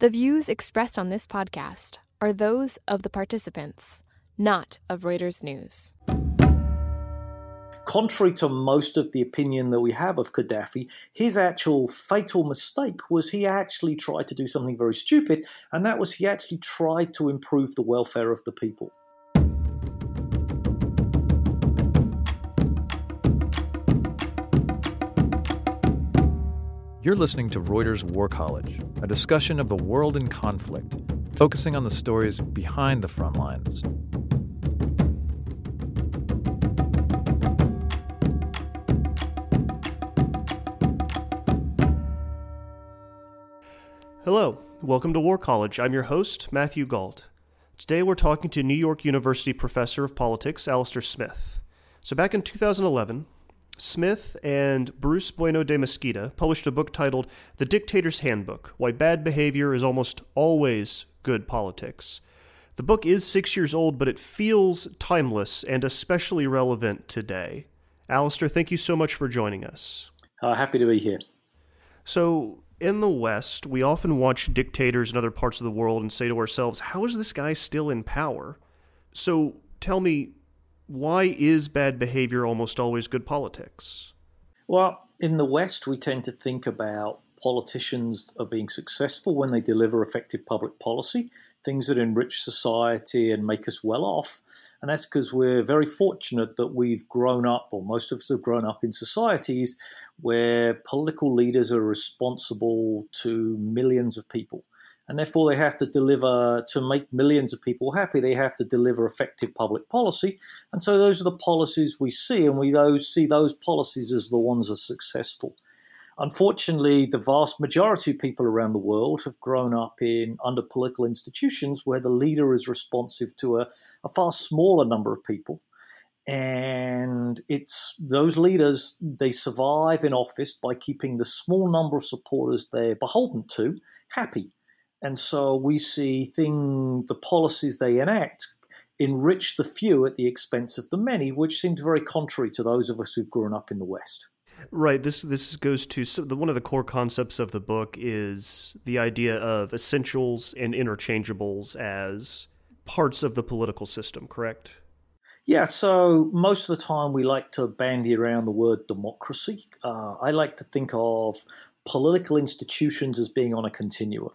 The views expressed on this podcast are those of the participants, not of Reuters News. Contrary to most of the opinion that we have of Gaddafi, his actual fatal mistake was he actually tried to do something very stupid, and that was he actually tried to improve the welfare of the people. You're listening to Reuters War College, a discussion of the world in conflict, focusing on the stories behind the front lines. Hello, welcome to War College. I'm your host, Matthew Gault. Today we're talking to New York University professor of politics, Alastair Smith. So, back in 2011, Smith and Bruce Bueno de Mesquita published a book titled The Dictator's Handbook Why Bad Behavior is Almost Always Good Politics. The book is six years old, but it feels timeless and especially relevant today. Alastair, thank you so much for joining us. Uh, happy to be here. So, in the West, we often watch dictators in other parts of the world and say to ourselves, how is this guy still in power? So, tell me, why is bad behavior almost always good politics? Well, in the West, we tend to think about politicians are being successful when they deliver effective public policy, things that enrich society and make us well off. And that's because we're very fortunate that we've grown up, or most of us have grown up in societies where political leaders are responsible to millions of people and therefore they have to deliver to make millions of people happy. They have to deliver effective public policy, and so those are the policies we see, and we those see those policies as the ones that are successful. Unfortunately, the vast majority of people around the world have grown up in under political institutions where the leader is responsive to a, a far smaller number of people and it's those leaders they survive in office by keeping the small number of supporters they're beholden to happy and so we see thing, the policies they enact enrich the few at the expense of the many, which seems very contrary to those of us who've grown up in the West. Right. This this goes to so the, one of the core concepts of the book is the idea of essentials and interchangeables as parts of the political system. Correct. Yeah. So most of the time we like to bandy around the word democracy. Uh, I like to think of political institutions as being on a continuum.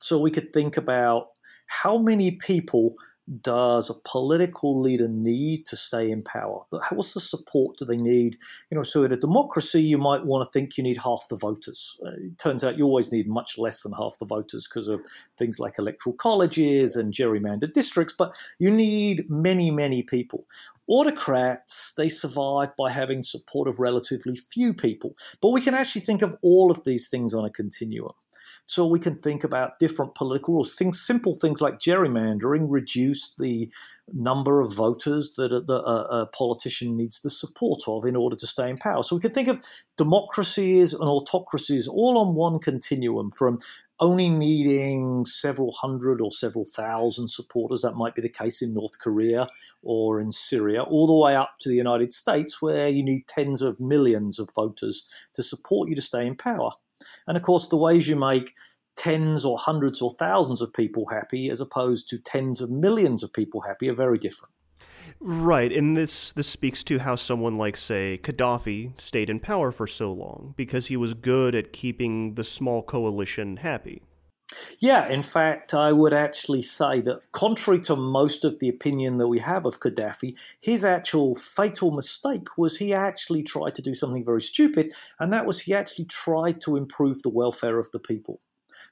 So we could think about how many people does a political leader need to stay in power? What's the support do they need? You know, so in a democracy, you might want to think you need half the voters. Uh, it turns out you always need much less than half the voters because of things like electoral colleges and gerrymandered districts, but you need many, many people. Autocrats, they survive by having support of relatively few people. But we can actually think of all of these things on a continuum. So we can think about different political rules. Things, simple things like gerrymandering reduce the number of voters that a, a, a, politician needs the support of in order to stay in power. So we can think of democracies and autocracies all on one continuum from only needing several hundred or several thousand supporters. That might be the case in North Korea or in Syria, all the way up to the United States, where you need tens of millions of voters to support you to stay in power. And of course, the ways you make tens or hundreds or thousands of people happy as opposed to tens of millions of people happy are very different. Right, and this this speaks to how someone like say Gaddafi stayed in power for so long because he was good at keeping the small coalition happy. Yeah, in fact, I would actually say that contrary to most of the opinion that we have of Gaddafi, his actual fatal mistake was he actually tried to do something very stupid, and that was he actually tried to improve the welfare of the people.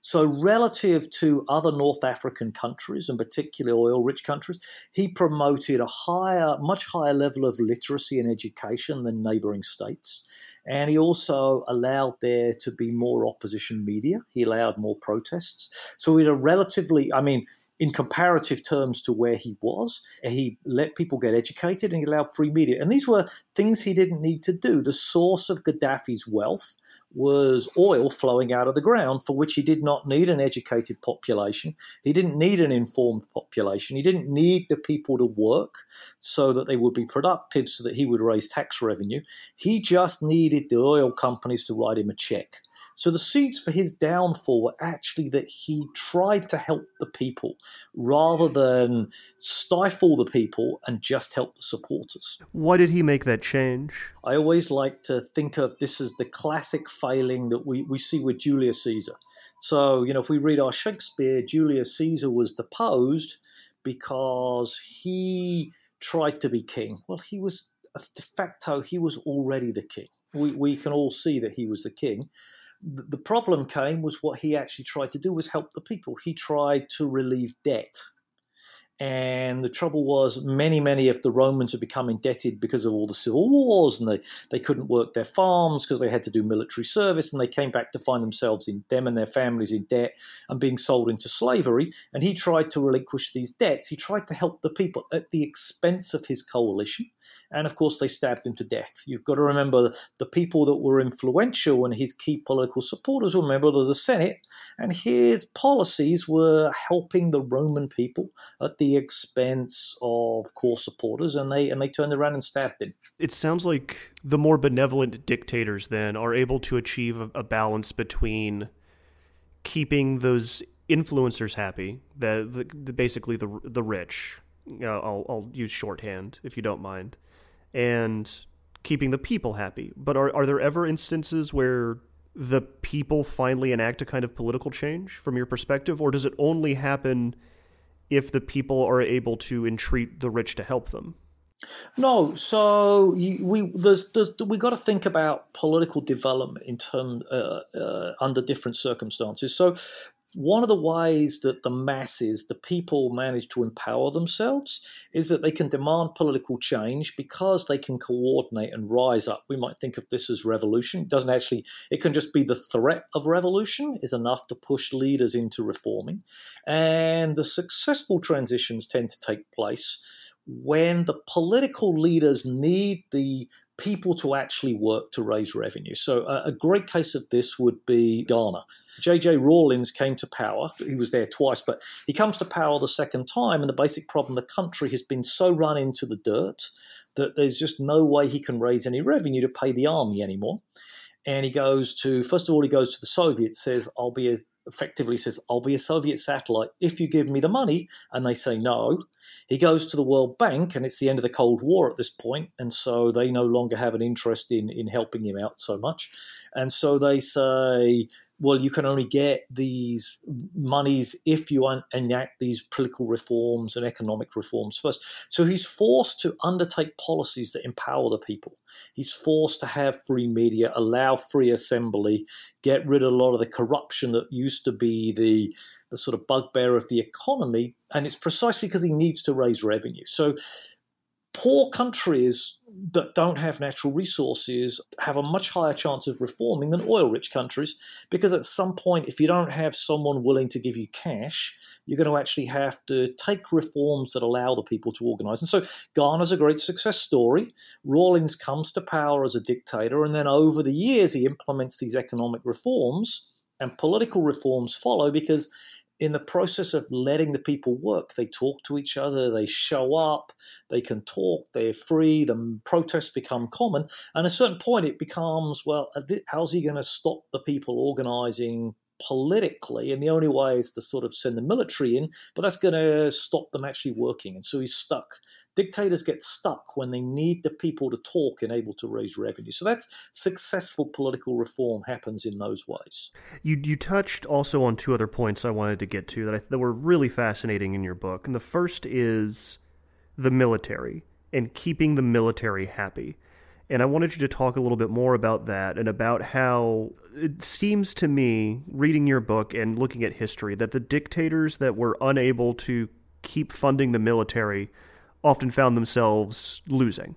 So, relative to other North African countries, and particularly oil rich countries, he promoted a higher, much higher level of literacy and education than neighboring states. And he also allowed there to be more opposition media. He allowed more protests. So, in a relatively, I mean, in comparative terms to where he was. He let people get educated and he allowed free media. And these were things he didn't need to do. The source of Gaddafi's wealth was oil flowing out of the ground, for which he did not need an educated population. He didn't need an informed population. He didn't need the people to work so that they would be productive, so that he would raise tax revenue. He just needed the oil companies to write him a check. So the seeds for his downfall were actually that he tried to help the people rather than stifle the people and just help the supporters. Why did he make that change? I always like to think of this as the classic failing that we, we see with Julius Caesar. So, you know, if we read our Shakespeare, Julius Caesar was deposed because he tried to be king. Well, he was de facto, he was already the king. We, we can all see that he was the king. The problem came was what he actually tried to do was help the people. He tried to relieve debt and the trouble was, many, many of the Romans had become indebted because of all the civil wars, and they, they couldn't work their farms because they had to do military service, and they came back to find themselves in them and their families in debt and being sold into slavery. And he tried to relinquish these debts. He tried to help the people at the expense of his coalition. And of course, they stabbed him to death. You've got to remember the people that were influential and his key political supporters were members of the Senate, and his policies were helping the Roman people at the the expense of core supporters, and they and they turned around and stabbed him. It sounds like the more benevolent dictators then are able to achieve a, a balance between keeping those influencers happy, the, the, the basically the the rich. I'll I'll use shorthand if you don't mind, and keeping the people happy. But are are there ever instances where the people finally enact a kind of political change from your perspective, or does it only happen if the people are able to entreat the rich to help them. No, so we there's, there's we got to think about political development in term uh, uh, under different circumstances. So one of the ways that the masses, the people, manage to empower themselves is that they can demand political change because they can coordinate and rise up. We might think of this as revolution. It doesn't actually, it can just be the threat of revolution is enough to push leaders into reforming. And the successful transitions tend to take place when the political leaders need the people to actually work to raise revenue. So, uh, a great case of this would be Ghana. J.J. Rawlings came to power. He was there twice, but he comes to power the second time, and the basic problem the country has been so run into the dirt that there's just no way he can raise any revenue to pay the army anymore. And he goes to, first of all, he goes to the Soviets, says, I'll be a effectively says, I'll be a Soviet satellite if you give me the money. And they say no. He goes to the World Bank, and it's the end of the Cold War at this point, and so they no longer have an interest in, in helping him out so much. And so they say, well, you can only get these monies if you enact these political reforms and economic reforms first. So he's forced to undertake policies that empower the people. He's forced to have free media, allow free assembly, get rid of a lot of the corruption that used to be the the sort of bugbear of the economy, and it's precisely because he needs to raise revenue. So poor countries that don't have natural resources have a much higher chance of reforming than oil rich countries because at some point, if you don't have someone willing to give you cash, you're going to actually have to take reforms that allow the people to organize. And so Ghana's a great success story. Rawlings comes to power as a dictator, and then over the years, he implements these economic reforms and political reforms follow because in the process of letting the people work, they talk to each other, they show up, they can talk, they're free, the protests become common. And at a certain point, it becomes well, uh, how's he going to stop the people organizing politically? And the only way is to sort of send the military in, but that's going to stop them actually working. And so he's stuck dictators get stuck when they need the people to talk and able to raise revenue. So that's successful political reform happens in those ways. You you touched also on two other points I wanted to get to that I, that were really fascinating in your book. And the first is the military and keeping the military happy. And I wanted you to talk a little bit more about that and about how it seems to me, reading your book and looking at history, that the dictators that were unable to keep funding the military often found themselves losing.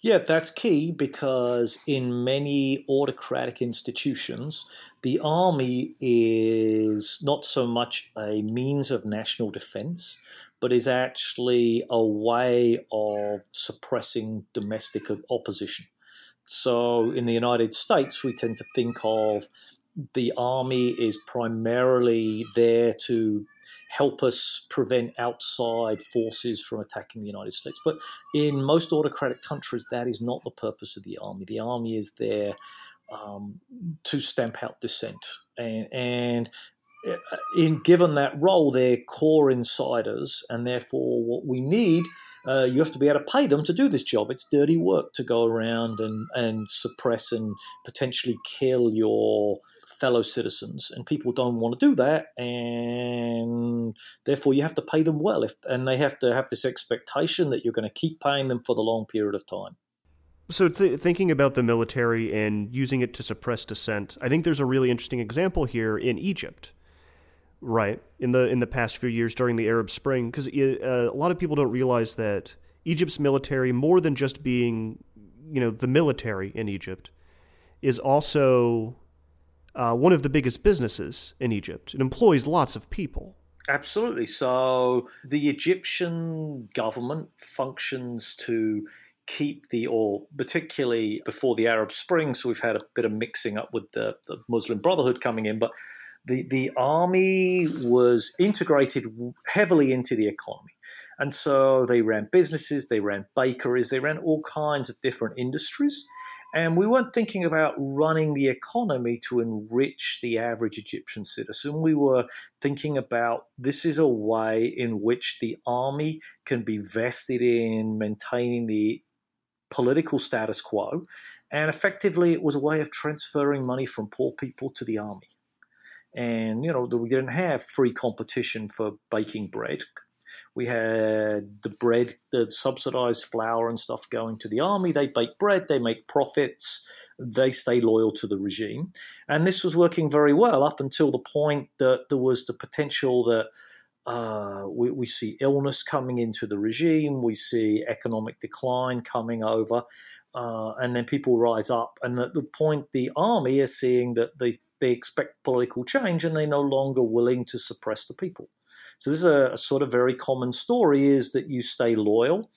Yeah, that's key because in many autocratic institutions, the army is not so much a means of national defense, but is actually a way of suppressing domestic opposition. So in the United States, we tend to think of the army is primarily there to help us prevent outside forces from attacking the United States. But in most autocratic countries, that is not the purpose of the army. The army is there um, to stamp out dissent. And, and uh, in given that role, they're core insiders, and therefore, what we need, uh, you have to be able to pay them to do this job. It's dirty work to go around and, and suppress and potentially kill your fellow citizens, and people don't want to do that, and therefore you have to pay them well, if, and they have to have this expectation that you're going to keep paying them for the long period of time. So, th- thinking about the military and using it to suppress dissent, I think there's a really interesting example here in Egypt, right? In the in the past few years during the Arab Spring, because uh, a lot of people don't realize that Egypt's military, more than just being, you know, the military in Egypt, is also uh, one of the biggest businesses in Egypt. It employs lots of people. Absolutely. So the Egyptian government functions to keep the, or particularly before the Arab Spring, so we've had a bit of mixing up with the, the Muslim Brotherhood coming in, but the, the army was integrated heavily into the economy. And so they ran businesses, they ran bakeries, they ran all kinds of different industries. And we weren't thinking about running the economy to enrich the average Egyptian citizen. We were thinking about this is a way in which the army can be vested in maintaining the political status quo. And effectively, it was a way of transferring money from poor people to the army. And, you know, we didn't have free competition for baking bread. We had the bread, the subsidized flour and stuff going to the army. They bake bread, they make profits, they stay loyal to the regime. And this was working very well up until the point that there was the potential that uh, we, we, see illness coming into the regime, we see economic decline coming over, uh, and then people rise up. And at the point the army is seeing that they, they expect political change and they're no longer willing to suppress the people. So this is a, a sort of very common story is that you stay loyal.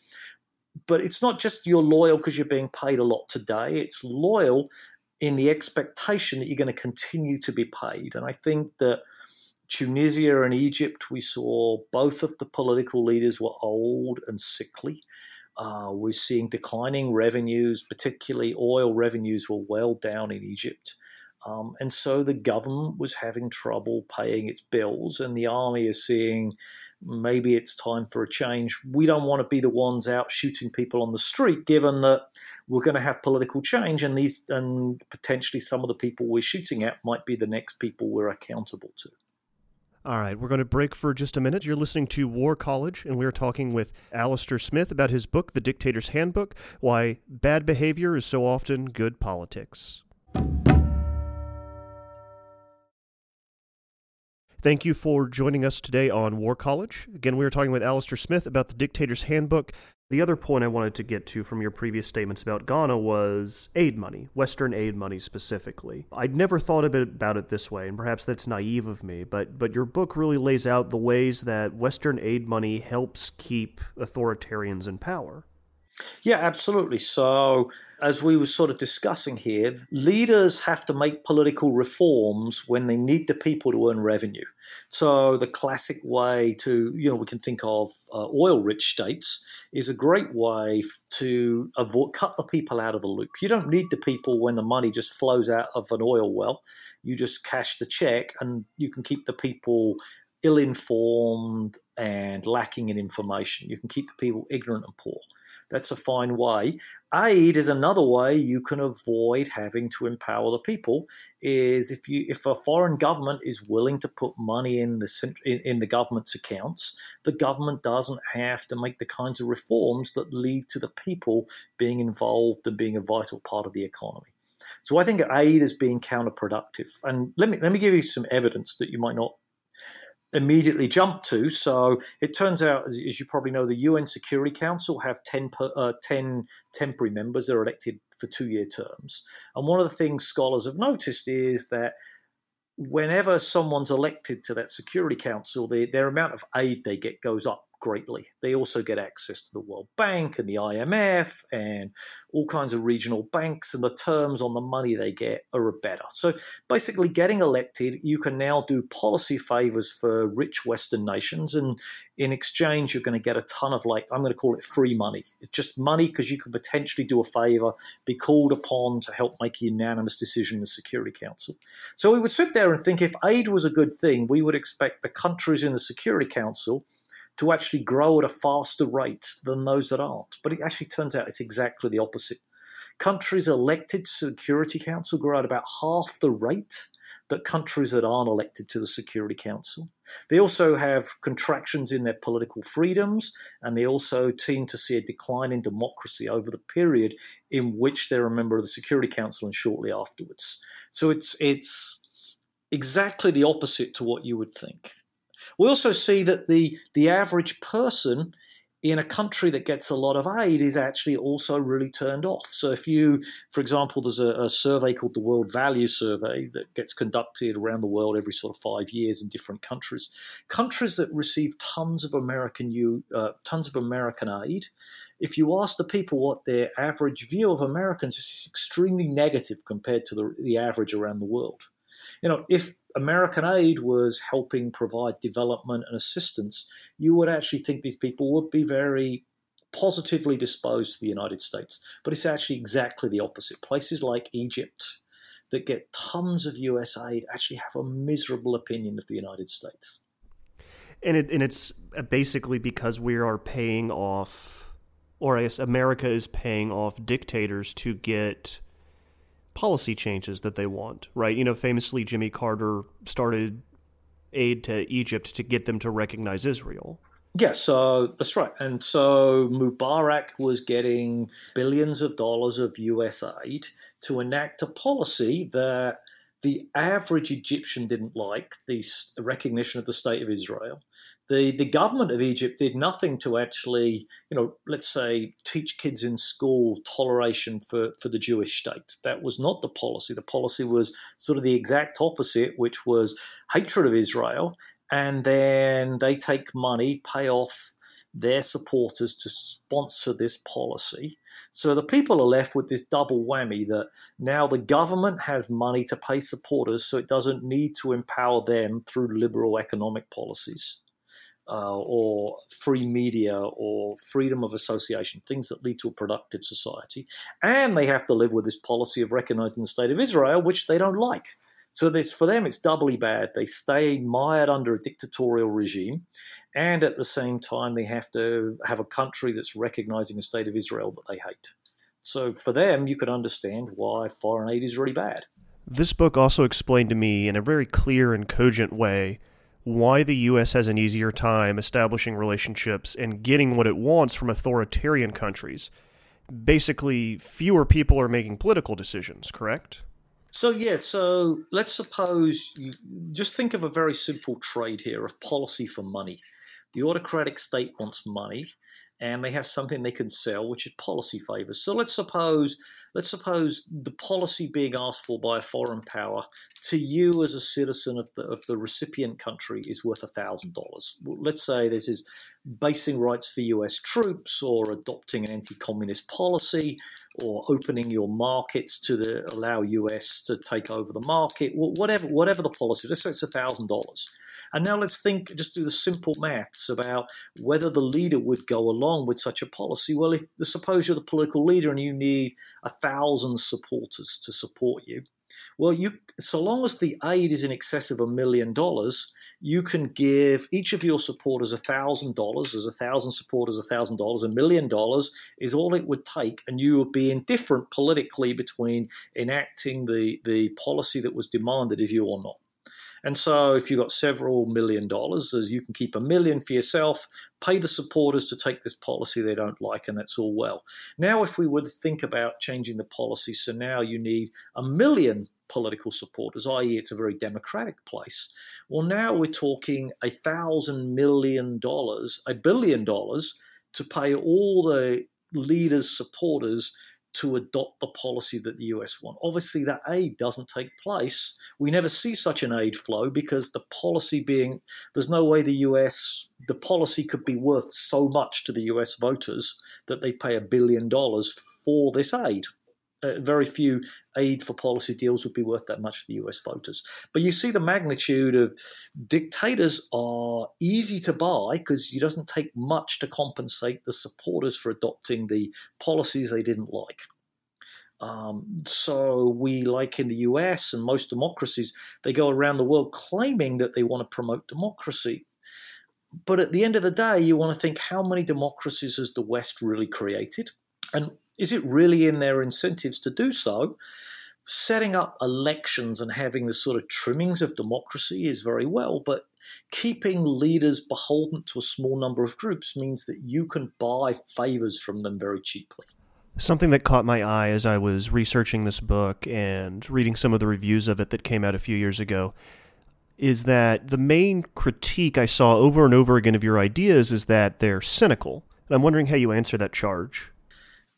But it's not just you're loyal because you're being paid a lot today. It's loyal in the expectation that you're going to continue to be paid. And I think that Tunisia and Egypt, we saw both of the political leaders were old and sickly. Uh, we're seeing declining revenues, particularly oil revenues were well down in Egypt. Um, and so the government was having trouble paying its bills, and the army is seeing maybe it's time for a change. We don't want to be the ones out shooting people on the street, given that we're going to have political change, and these and potentially some of the people we're shooting at might be the next people we're accountable to. All right, we're going to break for just a minute. You're listening to War College, and we're talking with Alastair Smith about his book, The Dictator's Handbook Why Bad Behavior is So Often Good Politics. Thank you for joining us today on War College. Again, we are talking with Alastair Smith about the Dictator's Handbook. The other point I wanted to get to from your previous statements about Ghana was aid money, Western aid money specifically. I'd never thought about it this way, and perhaps that's naive of me, but, but your book really lays out the ways that Western aid money helps keep authoritarians in power. Yeah, absolutely. So, as we were sort of discussing here, leaders have to make political reforms when they need the people to earn revenue. So, the classic way to, you know, we can think of uh, oil rich states is a great way to avoid, cut the people out of the loop. You don't need the people when the money just flows out of an oil well. You just cash the check and you can keep the people ill informed and lacking in information. You can keep the people ignorant and poor. That's a fine way. Aid is another way you can avoid having to empower the people. Is if you if a foreign government is willing to put money in the in, the government's accounts, the government doesn't have to make the kinds of reforms that lead to the people being involved and being a vital part of the economy. So I think aid is being counterproductive. And let me let me give you some evidence that you might not immediately jump to. So it turns out, as, as, you probably know, the UN Security Council have 10, per, uh, 10 temporary members. They're elected for two year terms. And one of the things scholars have noticed is that whenever someone's elected to that Security Council, the, their amount of aid they get goes up greatly. They also get access to the World Bank and the IMF and all kinds of regional banks, and the terms on the money they get are better. So basically, getting elected, you can now do policy favors for rich Western nations, and in exchange, you're going to get a ton of like, I'm going to call it free money. It's just money because you can potentially do a favor, be called upon to help make a unanimous decision in the Security Council. So we would sit there and think if aid was a good thing, we would expect the countries in the Security Council to actually grow at a faster rate than those that aren't. But it actually turns out it's exactly the opposite. Countries elected to the Security Council grow at about half the rate that countries that aren't elected to the Security Council. They also have contractions in their political freedoms, and they also tend to see a decline in democracy over the period in which they're a member of the Security Council and shortly afterwards. So it's it's exactly the opposite to what you would think. We also see that the the average person in a country that gets a lot of aid is actually also really turned off. So, if you, for example, there's a, a, survey called the World Value Survey that gets conducted around the world every sort of five years in different countries. Countries that receive tons of American uh, tons of American aid. If you ask the people what their average view of Americans is, it's extremely negative compared to the, the average around the world. You know, if American aid was helping provide development and assistance, you would actually think these people would be very positively disposed to the United States. But it's actually exactly the opposite. Places like Egypt that get tons of US aid actually have a miserable opinion of the United States. And it and it's basically because we are paying off or I guess America is paying off dictators to get policy changes that they want, right? You know, famously, Jimmy Carter started aid to Egypt to get them to recognize Israel. Yeah, uh, so that's right. And so Mubarak was getting billions of dollars of US aid to enact a policy that the average Egyptian didn't like, the recognition of the state of Israel the, the government of Egypt did nothing to actually, you know, let's say, teach kids in school toleration for, for the Jewish state. That was not the policy. The policy was sort of the exact opposite, which was hatred of Israel. And then they take money, pay off their supporters to sponsor this policy. So the people are left with this double whammy that now the government has money to pay supporters, so it doesn't need to empower them through liberal economic policies uh, or free media or freedom of association, things that lead to a productive society. And they have to live with this policy of recognizing the state of Israel, which they don't like. So this for them it's doubly bad. They stay mired under a dictatorial regime, and at the same time they have to have a country that's recognizing a state of Israel that they hate. So for them, you could understand why foreign aid is really bad. This book also explained to me in a very clear and cogent way why the U.S. has an easier time establishing relationships and getting what it wants from authoritarian countries. Basically, fewer people are making political decisions, correct? So, yeah, so let's suppose you just think of a very simple trade here of policy for money. The autocratic state wants money and they have something they can sell, which is policy favors. So let's suppose let's suppose the policy being asked for by a foreign power to you as a citizen of the of the recipient country is worth a thousand dollars. Let's say this is basing rights for U.S. troops, or adopting an anti-communist policy, or opening your markets to the, allow U.S. to take over the market. Whatever whatever the policy, let's say it's a thousand dollars and now let's think, just do the simple maths about whether the leader would go along with such a policy. Well, if suppose you're the political leader and you need a thousand supporters to support you, well, you so long as the aid is in excess of a million dollars, you can give each of your supporters a thousand dollars. As a thousand supporters, a thousand dollars. A million dollars is all it would take, and you would be indifferent politically between enacting the the policy that was demanded of you or not. And so, if you've got several million dollars, you can keep a million for yourself, pay the supporters to take this policy they don't like, and that's all well. Now, if we would think about changing the policy, so now you need a million political supporters, i.e., it's a very democratic place. Well, now we're talking a thousand million dollars, a billion dollars to pay all the leaders' supporters to adopt the policy that the US want. Obviously, that aid doesn't take place. We never see such an aid flow because the policy being there's no way the US, the policy could be worth so much to the US voters that they pay a billion dollars for this aid. Uh, very few aid for policy deals would be worth that much to the US voters. But you see the magnitude of dictators are easy to buy because it doesn't take much to compensate the supporters for adopting the policies they didn't like. Um, so we, like in the US and most democracies, they go around the world claiming that they want to promote democracy. But at the end of the day, you want to think how many democracies has the West really created? And is it really in their incentives to do so? Setting up elections and having the sort of trimmings of democracy is very well, but keeping leaders beholden to a small number of groups means that you can buy favors from them very cheaply. Something that caught my eye as I was researching this book and reading some of the reviews of it that came out a few years ago is that the main critique I saw over and over again of your ideas is that they're cynical. And I'm wondering how you answer that charge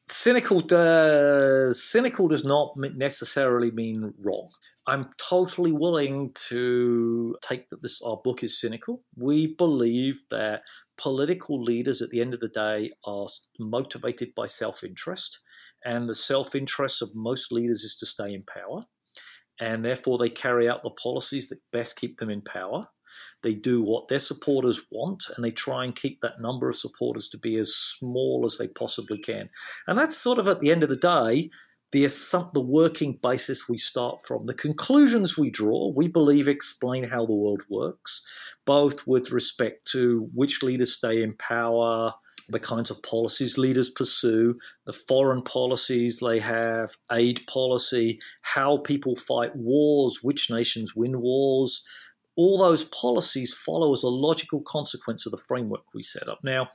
cynical does cynical does not necessarily mean wrong. I'm totally willing to take that this our book is cynical. We believe that political leaders at the end of the day are motivated by self-interest and the self-interest of most leaders is to stay in power and therefore they carry out the policies that best keep them in power they do what their supporters want and they try and keep that number of supporters to be as small as they possibly can. And that's sort of at the end of the day, the, the working basis we start from. The conclusions we draw, we believe, explain how the world works, both with respect to which leaders stay in power, the kinds of policies leaders pursue, the foreign policies they have, aid policy, how people fight wars, which nations win wars, all those policies follow as a logical consequence of the framework we set up. Now,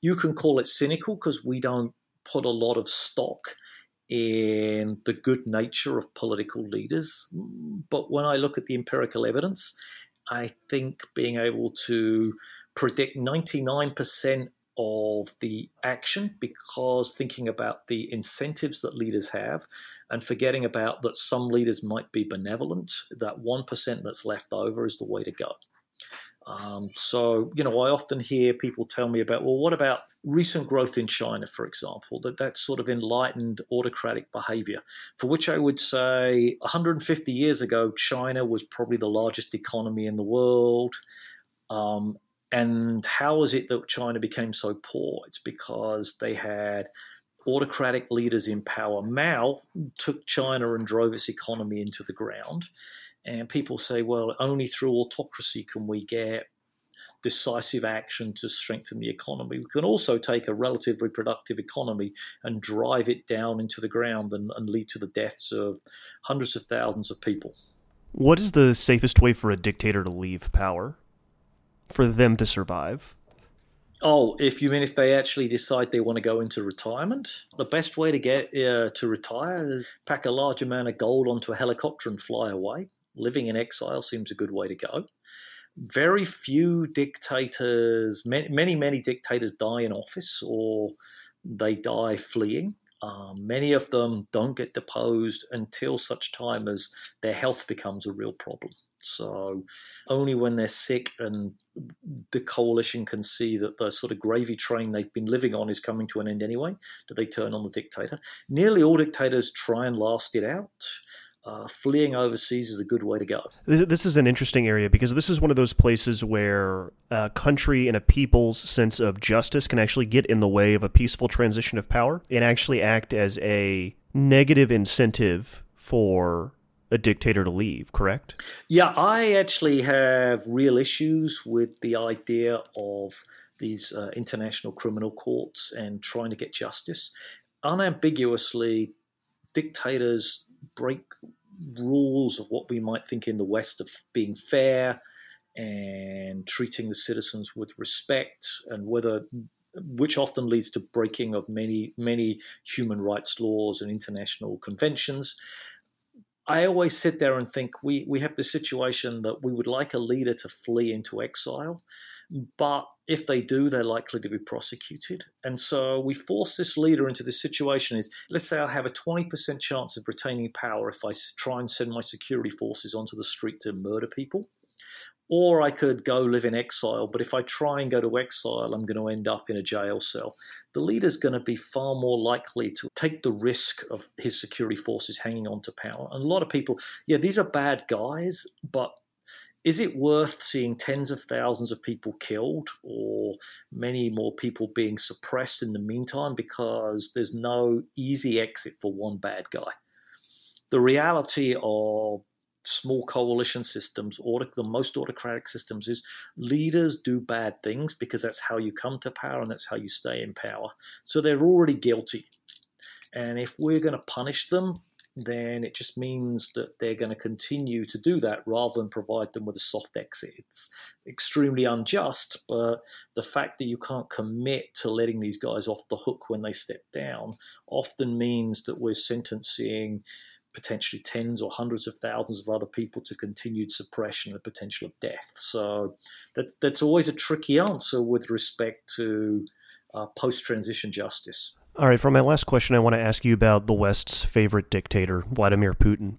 you can call it cynical because we don't put a lot of stock in the good nature of political leaders. But when I look at the empirical evidence, I think being able to predict 99% of the action because thinking about the incentives that leaders have and forgetting about that some leaders might be benevolent, that 1% that's left over is the way to go. Um, so, you know, I often hear people tell me about, well, what about recent growth in China, for example, that that's sort of enlightened autocratic behavior, for which I would say 150 years ago, China was probably the largest economy in the world. Um, and how is it that China became so poor? It's because they had autocratic leaders in power. Mao took China and drove its economy into the ground. And people say, well, only through autocracy can we get decisive action to strengthen the economy. We can also take a relatively productive economy and drive it down into the ground and, and lead to the deaths of hundreds of thousands of people. What is the safest way for a dictator to leave power? For them to survive? Oh, if you mean if they actually decide they want to go into retirement, the best way to get uh, to retire is pack a large amount of gold onto a helicopter and fly away. Living in exile seems a good way to go. Very few dictators, many, many, dictators die in office or they die fleeing. Um, many of them don't get deposed until such time as their health becomes a real problem. So only when they're sick and the coalition can see that the sort of gravy train they've been living on is coming to an end anyway, do they turn on the dictator. Nearly all dictators try and last it out. Uh, fleeing overseas is a good way to go. This, this, is an interesting area because this is one of those places where a country and a people's sense of justice can actually get in the way of a peaceful transition of power and actually act as a negative incentive for a dictator to leave, correct? Yeah, I actually have real issues with the idea of these uh, international criminal courts and trying to get justice. Unambiguously, dictators break rules of what we might think in the West of being fair and treating the citizens with respect, and whether which often leads to breaking of many many human rights laws and international conventions. I always sit there and think we, we have the situation that we would like a leader to flee into exile, but if they do, they're likely to be prosecuted. And so we force this leader into this situation is let's say I have a 20% chance of retaining power if I try and send my security forces onto the street to murder people. Or I could go live in exile, but if I try and go to exile, I'm going to end up in a jail cell. The leader's going to be far more likely to take the risk of his security forces hanging on to power. And a lot of people, yeah, these are bad guys, but is it worth seeing tens of thousands of people killed or many more people being suppressed in the meantime because there's no easy exit for one bad guy? The reality of small coalition systems, or the most autocratic systems, is leaders do bad things because that's how you come to power and that's how you stay in power. So they're already guilty. And if we're going to punish them, then it just means that they're going to continue to do that rather than provide them with a soft exit. It's extremely unjust, but the fact that you can't commit to letting these guys off the hook when they step down often means that we're sentencing potentially tens or hundreds of thousands of other people to continued suppression and the potential of death. So that's that's always a tricky answer with respect to uh, post transition justice. All right, for my last question, I want to ask you about the West's favorite dictator, Vladimir Putin.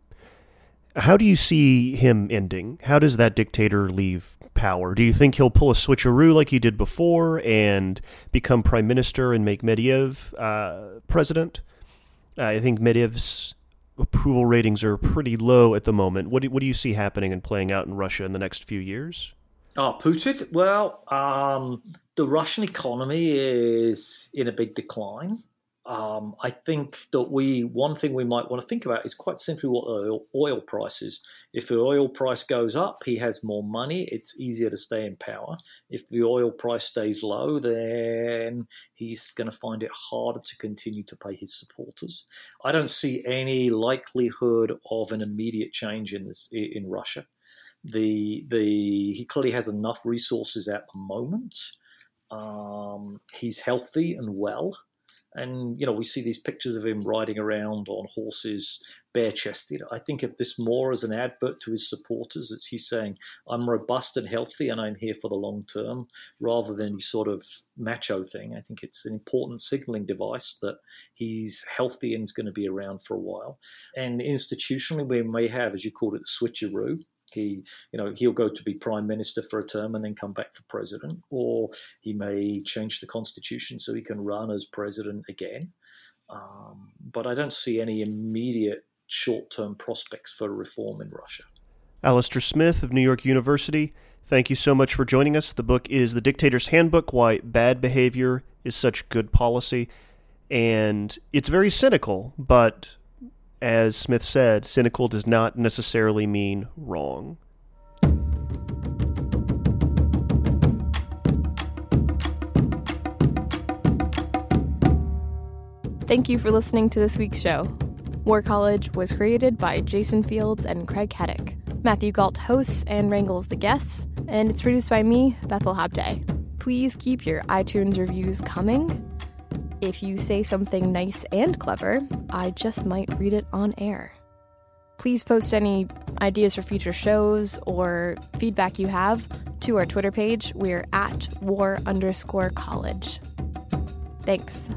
How do you see him ending? How does that dictator leave power? Do you think he'll pull a switcheroo like he did before and become prime minister and make Medvedev uh, president? I think Medvedev's approval ratings are pretty low at the moment. What do, what do you see happening and playing out in Russia in the next few years? Oh, Putin? Well, um, the Russian economy is in a big decline um, I think that we one thing we might want to think about is quite simply what oil, oil price is. If the oil price goes up, he has more money. It's easier to stay in power. If the oil price stays low, then he's going to find it harder to continue to pay his supporters. I don't see any likelihood of an immediate change in this in Russia. The the he clearly has enough resources at the moment. Um, he's healthy and well. And, you know, we see these pictures of him riding around on horses, bare chested. I think of this more as an advert to his supporters. It's he's saying, I'm robust and healthy and I'm here for the long term, rather than any sort of macho thing. I think it's an important signaling device that he's healthy and is going to be around for a while. And institutionally, we may have, as you called it, switcheroo he, you know, he'll go to be prime minister for a term and then come back for president, or he may change the constitution so he can run as president again. Um, but I don't see any immediate short-term prospects for reform in Russia. Alastair Smith of New York University, thank you so much for joining us. The book is The Dictator's Handbook: Why Bad Behavior is Such Good Policy, and it's very cynical, but as Smith said, cynical does not necessarily mean wrong. Thank you for listening to this week's show. War College was created by Jason Fields and Craig Haddock. Matthew Gault hosts and wrangles the guests, and it's produced by me, Bethel Habte. Please keep your iTunes reviews coming if you say something nice and clever, I just might read it on air. Please post any ideas for future shows or feedback you have to our Twitter page. We're at war underscore college. Thanks.